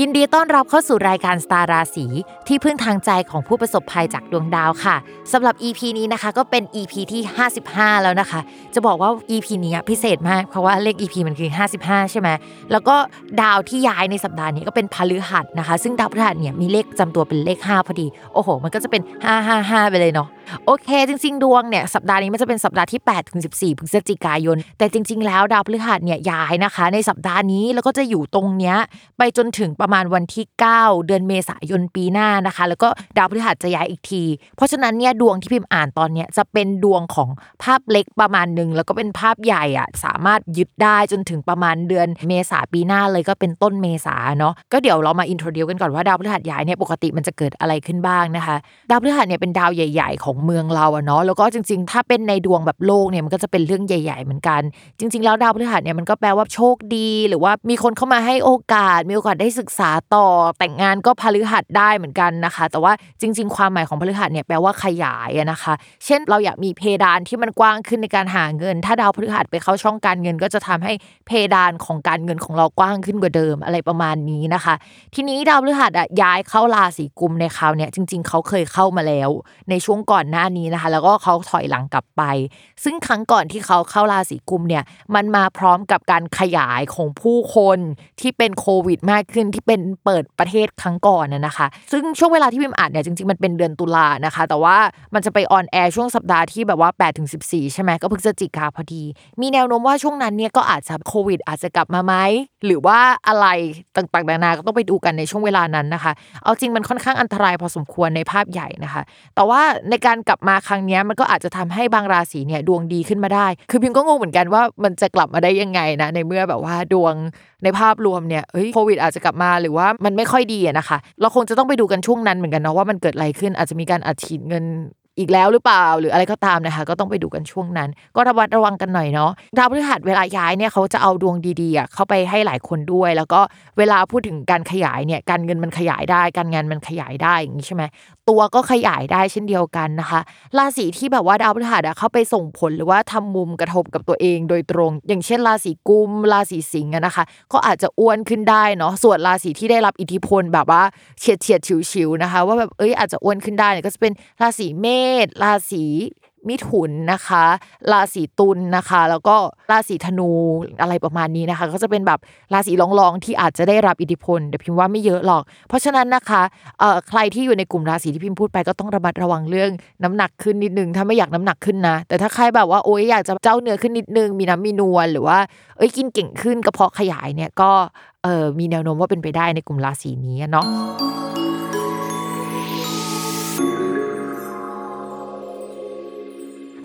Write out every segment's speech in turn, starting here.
ยินดีต้อนรับเข้าสู่รายการสตาร์ราศีที่พึ่งทางใจของผู้ประสบภัยจากดวงดาวค่ะสำหรับ EP นี้นะคะก็เป็น EP ที่ 55 แล้วนะคะ จะบอกว่า EP นี้พิเศษมากเพราะว่าเลข EP มันคือ 55 ใช่ไหมแล้วก็ดาวที่ย้ายในสัปดาห์นี้ก็เป็นพฤหัสนะคะ ซึ่งดาวพฤหัสเนี่ยมีเลขจำตัวเป็นเลข 5 พอดี โอ้โห มันก็จะเป็น 555 ไปเลยเนาะโอเค จริง ๆ ดวงเนี่ยสัปดาห์นี้มันจะเป็นสัปดาห์ที่8ถึง14พฤศจิกายน แต่จริง ๆ แล้วดาวพฤหัสเนี่ยย้ายนะคะ ในสัปดาห์นี้แล้วก็จะอยู่ตรงเนี้ยไปจนถึงประมาณวันที่ 9 เดือนเมษายนปีหน้านะคะ แล้วก็ดาวพฤหัสจะย้ายอีกที เพราะฉะนั้นเนี่ยดวงที่พิมพ์อ่านตอนเนี้ยจะเป็นดวงของภาพเล็กประมาณหนึ่งแล้วก็เป็นภาพใหญ่อะสามารถยึดได้จนถึงประมาณเดือนเมษาปีหน้าเลยก็เป็นต้นเมษาเนาะก็เดี๋ยวเรามาอินโทรดิวกันก่อนว่าดาวพฤหัสย้ายเนี่ยปกติมันจะเกิดอะไรขึ้นบ้างนะคะ ดาวพฤหัสเนี่ยเป็นดาวใหญ่ ๆ ของเมืองเราอะเนาะแล้วก็จริง ๆ ถ้าเป็นในดวงแบบโลกเนี่ยมันก็จะเป็นเรื่องใหญ่ ๆ เหมือนกัน จริง ๆ แล้วดาวพฤหัสเนี่ยมันก็แปลว่าโชคดี หรือว่ามีคนเข้ามาให้โอกาส มีโอกาสได้ศึกษาต่อ แต่งงานก็พฤหัสได้เหมือนกันนะคะ แต่ว่าจริง ๆ ความหมายของพฤหัสเนี่ยแปลว่าขยายนะคะ เช่นเราอยากมีเพดานที่มันกว้างขึ้นในการหาเงิน ถ้าดาวพฤหัสไปเข้าช่องการเงิน ก็จะทำให้เพดานของการเงินของเรากว้างขึ้นกว่าเดิมอะไรประมาณนี้นะคะ ทีนี้ดาวพฤหัสอะย้ายเข้าราศีกุมในคราวเนี่ยจริง ๆเขาเคยเข้ามาแล้ว ในช่วงก่อนหน้านี้นะคะ แล้วก็เขาถอยหลังกลับไป ซึ่งครั้งก่อนที่เขาเข้าราศีกุมเนี่ยมันมาพร้อมกับการขยายของผู้คนที่เป็นโควิด มากขึ้นที่เป็นเปิดประเทศครั้งก่อนนะนะคะ ซึ่งช่วงเวลาที่พิมอ่านเนี่ยจริงๆมันเป็นเดือนตุลานะคะ แต่ว่ามันจะไปออนแอร์ช่วงสัปดาห์ที่แบบว่า8ถึง14ใช่ไหมก็พฤศจิกาพอดี มีแนวโน้มว่าช่วงนั้นเนี่ยก็อาจจะโควิด อาจจะกลับมาไหมหรือว่าอะไรต่างๆนานาก็ต้องไปดูกันในช่วงเวลานั้นนะคะ เอาจริงมันค่อนข้างอันตรายพอสมควรในภาพใหญ่นะคะ แต่ว่าในการกลับมาครั้งนี้มันก็อาจจะทำให้บางราศีเนี่ยดวงดีขึ้นมาได้ คือพิมก็งงเหมือนกันว่ามันจะกลับมาได้ยังไงนะ ในเมื่อแบบว่าดวงในภาพรวมเนี่ยเฮ้ยโควิดอาจจะกลับมาหรือว่ามันไม่ค่อยดีนะคะ เราคงจะต้องไปดูกันช่วงนั้นเหมือนกันเนาะว่ามันเกิดอะไรขึ้นอาจจะมีการอัดฉีดเงินอีกแล้วหรือเปล่าหรืออะไรก็ตามนะคะ ก็ต้องไปดูกันช่วงนั้น ก็ระวัดระวังกันหน่อยเนาะดาวพฤหัสเวลาย้ายเนี่ยเขาจะเอาดวงดีๆเข้าไปให้หลายคนด้วย แล้วก็เวลาพูดถึงการขยายเนี่ยการเงินมันขยายได้ การงานมันขยายได้อย่างนี้ใช่ไหมตัวก็ขยายได้เช่นเดียวกันนะคะ ราศีที่แบบว่าดาวพฤหัสเข้าไปส่งผลหรือว่าทำมุมกระทบกับตัวเองโดยตรง อย่างเช่นราศีกุมราศีสิงห์นะคะ ก็อาจจะอ้วนขึ้นได้เนาะส่วนราศีที่ได้รับอิทธิพลแบบว่าเฉียดเฉียดฉิวๆนะคะ ว่าแบบเอ้ยอาจจะอ้วนขึ้นได้เนี่ยก็จะเป็นราศีเมษราศี มิถุนนะคะ ราศีตุลนะคะ แล้วก็ราศีธนูอะไรประมาณนี้นะคะ ก็จะเป็นแบบราศีรองๆที่อาจจะได้รับอิทธิพลแต่พิมพ์ว่าไม่เยอะหรอก เพราะฉะนั้นนะคะเอ่อใครที่อยู่ในกลุ่มราศีที่พิมพ์พูดไปก็ต้องระมัดระวังเรื่องน้ำหนักขึ้นนิดนึงถ้าไม่อยากน้ำหนักขึ้นนะ แต่ถ้าใครแบบว่าโอ๊ยอยากจะเจ้าเนื้อขึ้นนิดนึง มีน้ำมีนวลหรือว่าเอ้ยกินเก่งขึ้นกระเพาะขยายเนี่ยก็เออมีแนวโน้มว่าเป็นไปได้ในกลุ่มราศีนี้เนาะ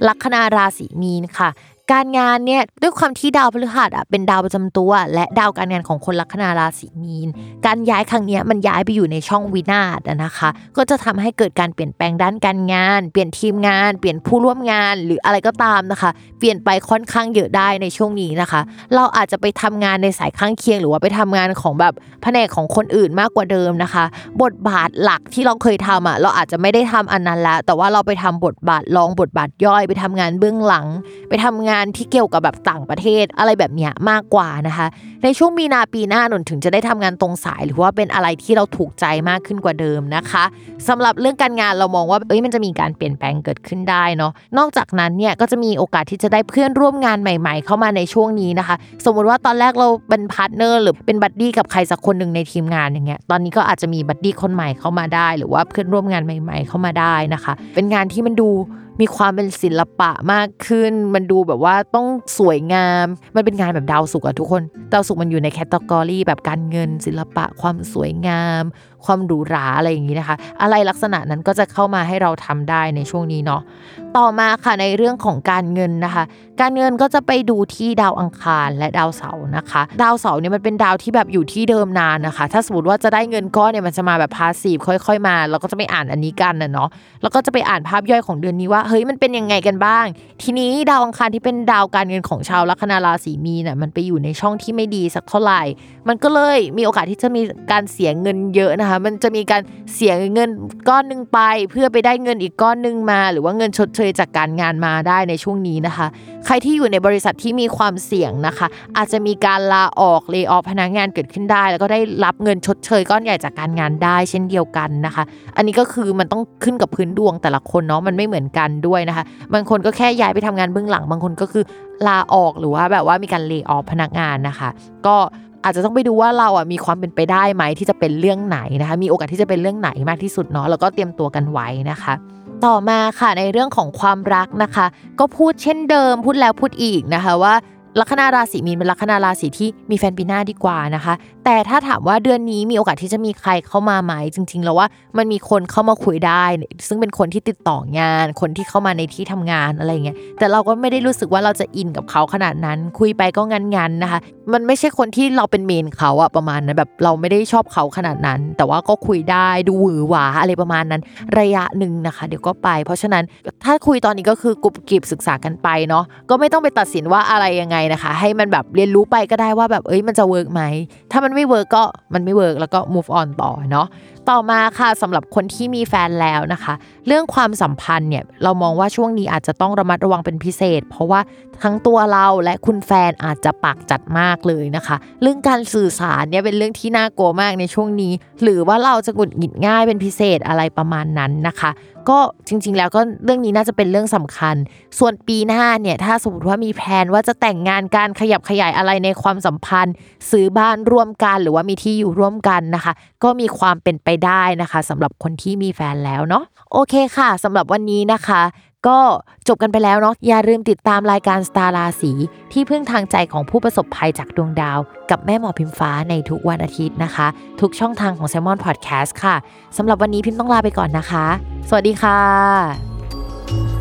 ลัคนาราศีมีนค่ะ การงานเนี่ยด้วยความที่ดาวพฤหัสอะเป็นดาวประจำตัว และดาวการงานของคนลัคนาราศีมีน การย้ายครั้งนี้มันย้ายไปอยู่ในช่องวินาศนะคะ ก็จะทำให้เกิดการเปลี่ยนแปลงด้านการงาน เปลี่ยนทีมงาน เปลี่ยนผู้ร่วมงาน หรืออะไรก็ตามนะคะ เปลี่ยนไปค่อนข้างเยอะได้ในช่วงนี้นะคะ เราอาจจะไปทำงานในสายข้างเคียง หรือว่าไปทำงานของแบบแผนกของคนอื่นมากกว่าเดิมนะคะ บทบาทหลักที่เราเคยทำอะเราอาจจะไม่ได้ทำอันนั้นแล้วแต่ว่าเราไปทำบทบาทรองบทบาทย่อย ไปทำงานเบื้องหลัง ไปทำงานานที่เกี่ยวกับแบบต่างประเทศอะไรแบบเนี้ยมากกว่านะคะ ในช่วงมีนาปีหน้าหนุนถึงจะได้ทำงานตรงสาย หรือว่าเป็นอะไรที่เราถูกใจมากขึ้นกว่าเดิมนะคะสำหรับเรื่องการงานเรามองว่าเอ้ยมันจะมีการเปลี่ยนแปลงเกิดขึ้นได้เนาะนอกจากนั้นเนี่ยก็จะมีโอกาสที่จะได้เพื่อนร่วมงานใหม่ ๆ เข้ามาในช่วงนี้นะคะ สมมุติว่าตอนแรกเราเป็น partner หรือเป็น buddy กับใครสักคนหนึ่งในทีมงานอย่างเงี้ยตอนนี้ก็อาจจะมี buddy คนใหม่เข้ามาได้ หรือว่าเพื่อนร่วมงานใหม่ ๆ เข้ามาได้นะคะ เป็นงานที่มันดู มีความเป็นศิลปะมากขึ้น มันดูแบบว่าต้องสวยงาม มันเป็นงานแบบดาวศุกร์อะทุกคน ดาวศุกร์มันอยู่ใน category แบบการเงิน ศิลปะ ความสวยงาม ความหรูหราอะไรอย่างนี้นะคะ อะไรลักษณะนั้นก็จะเข้ามาให้เราทำได้ในช่วงนี้เนาะต่อมาค่ะในเรื่องของการเงินนะคะ การเงินก็จะไปดูที่ดาวอังคารและดาวเสาร์นะคะ ดาวเสาร์เนี่ยมันเป็นดาวที่แบบอยู่ที่เดิมนานนะคะ ถ้าสมมติว่าจะได้เงินก้อนเนี่ยมันจะมาแบบพาสซีฟค่อย ๆ มาเราก็จะไปอ่านอันนี้กันนะเนาะแล้วก็จะไปอ่านภาพย่อยของเดือนนี้ว่าเฮ้ยมันเป็นยังไงกันบ้าง ทีนี้ดาวอังคารที่เป็นดาวการเงินของชาวลัคนาราศีมีนน่ะมันไปอยู่ในช่องที่ไม่ดีสักเท่าไหร่ มันก็เลยมีโอกาสที่จะมีการเสียเงินเยอะนะคะ มันจะมีการเสียเงินก้อนหนึ่งไป เพื่อไปได้เงินอีกก้อนหนึ่งมา หรือว่าเงินชดเชยจากการงานมาได้ในช่วงนี้นะคะ ใครที่อยู่ในบริษัทที่มีความเสี่ยงนะคะ อาจจะมีการลาออกเล y o อ f พนักงานเกิดขึ้นได้ แล้วก็ได้รับเงินชดเชยก้อนใหญ่จากการงานได้ เช่นเดียวกันนะคะ อันนี้ก็คือมันต้องขึ้นกับพื้นดวงแต่ละคนเนาะมันไม่เหมือนกันด้วยนะคะ บางคนก็แค่ย้ายไปทำงานเบื้องหลัง บางคนก็คือลาออกหรือว่าแบบว่ามีการเล y o อ f พนักงานนะคะ ก็อาจจะต้องไปดูว่าเราอะมีความเป็นไปได้ไหมที่จะเป็นเรื่องไหนนะคะ มีโอกาสที่จะเป็นเรื่องไหนมากที่สุดเนาะแล้วก็เตรียมตัวกันไว้นะคะ ต่อมาค่ะในเรื่องของความรักนะคะ ก็พูดเช่นเดิมพูดแล้วพูดอีกนะคะว่าลัคนาราศีมีนเป็นลัคนาราศีที่มีแฟนปีหน้าดีกว่านะคะ แต่ถ้าถามว่าเดือนนี้มีโอกาสที่จะมีใครเข้ามาไหมจริง ๆ แล้วว่ามันมีคนเข้ามาคุยได้ ซึ่งเป็นคนที่ติดต่องาน คนที่เข้ามาในที่ทำงานอะไรเงี้ยแต่เราก็ไม่ได้รู้สึกว่าเราจะอินกับเขาขนาดนั้น คุยไปก็งันๆนะคะ มันไม่ใช่คนที่เราเป็น main เขาอะประมาณนั้นแบบเราไม่ได้ชอบเขาขนาดนั้น แต่ว่าก็คุยได้ดูหวือหวาอะไรประมาณนั้น ระยะหนึ่งนะคะ เดี๋ยวก็ไป เพราะฉะนั้นถ้าคุยตอนนี้ก็คือกรุบกิบศึกษากันไปเนาะก็ไม่ต้องไปตัดสินว่าอะไรยังไงนะคะ ให้มันแบบเรียนรู้ไปก็ได้ว่าแบบเอ้ยมันจะ work ไหมถ้ามันไม่ work ก็มันไม่ work แล้วก็ move on ต่อเนาะต่อมาค่ะสำหรับคนที่มีแฟนแล้วนะคะ เรื่องความสัมพันธ์เนี่ยเรามองว่าช่วงนี้อาจจะต้องระมัดระวังเป็นพิเศษ เพราะว่าทั้งตัวเราและคุณแฟนอาจจะปากจัดมากเลยนะคะ เรื่องการสื่อสารเนี่ยเป็นเรื่องที่น่ากลัวมากในช่วงนี้ หรือว่าเราจะหงุดหงิดง่ายเป็นพิเศษอะไรประมาณนั้นนะคะ ก็จริง ๆ แล้วก็เรื่องนี้น่าจะเป็นเรื่องสำคัญ ส่วนปีหน้าเนี่ยถ้าสมมติว่ามีแผนว่าจะแต่งงานการขยับขยายอะไรในความสัมพันธ์ ซื้อบ้านร่วมกันหรือว่ามีที่อยู่ร่วมกันนะคะ ก็มีความเป็นไปได้นะคะสำหรับคนที่มีแฟนแล้วเนาะโอเคค่ะสำหรับวันนี้นะคะ ก็จบกันไปแล้วเนาะอย่าลืมติดตามรายการสตาร์ราศีที่พึ่งทางใจของผู้ประสบภัยจากดวงดาว กับแม่หมอพิมฟ้าในทุกวันอาทิตย์นะคะ ทุกช่องทางของ s ซ l m o n Podcast ค่ะสำหรับวันนี้พิมพ์ต้องลาไปก่อนนะคะ สวัสดีค่ะ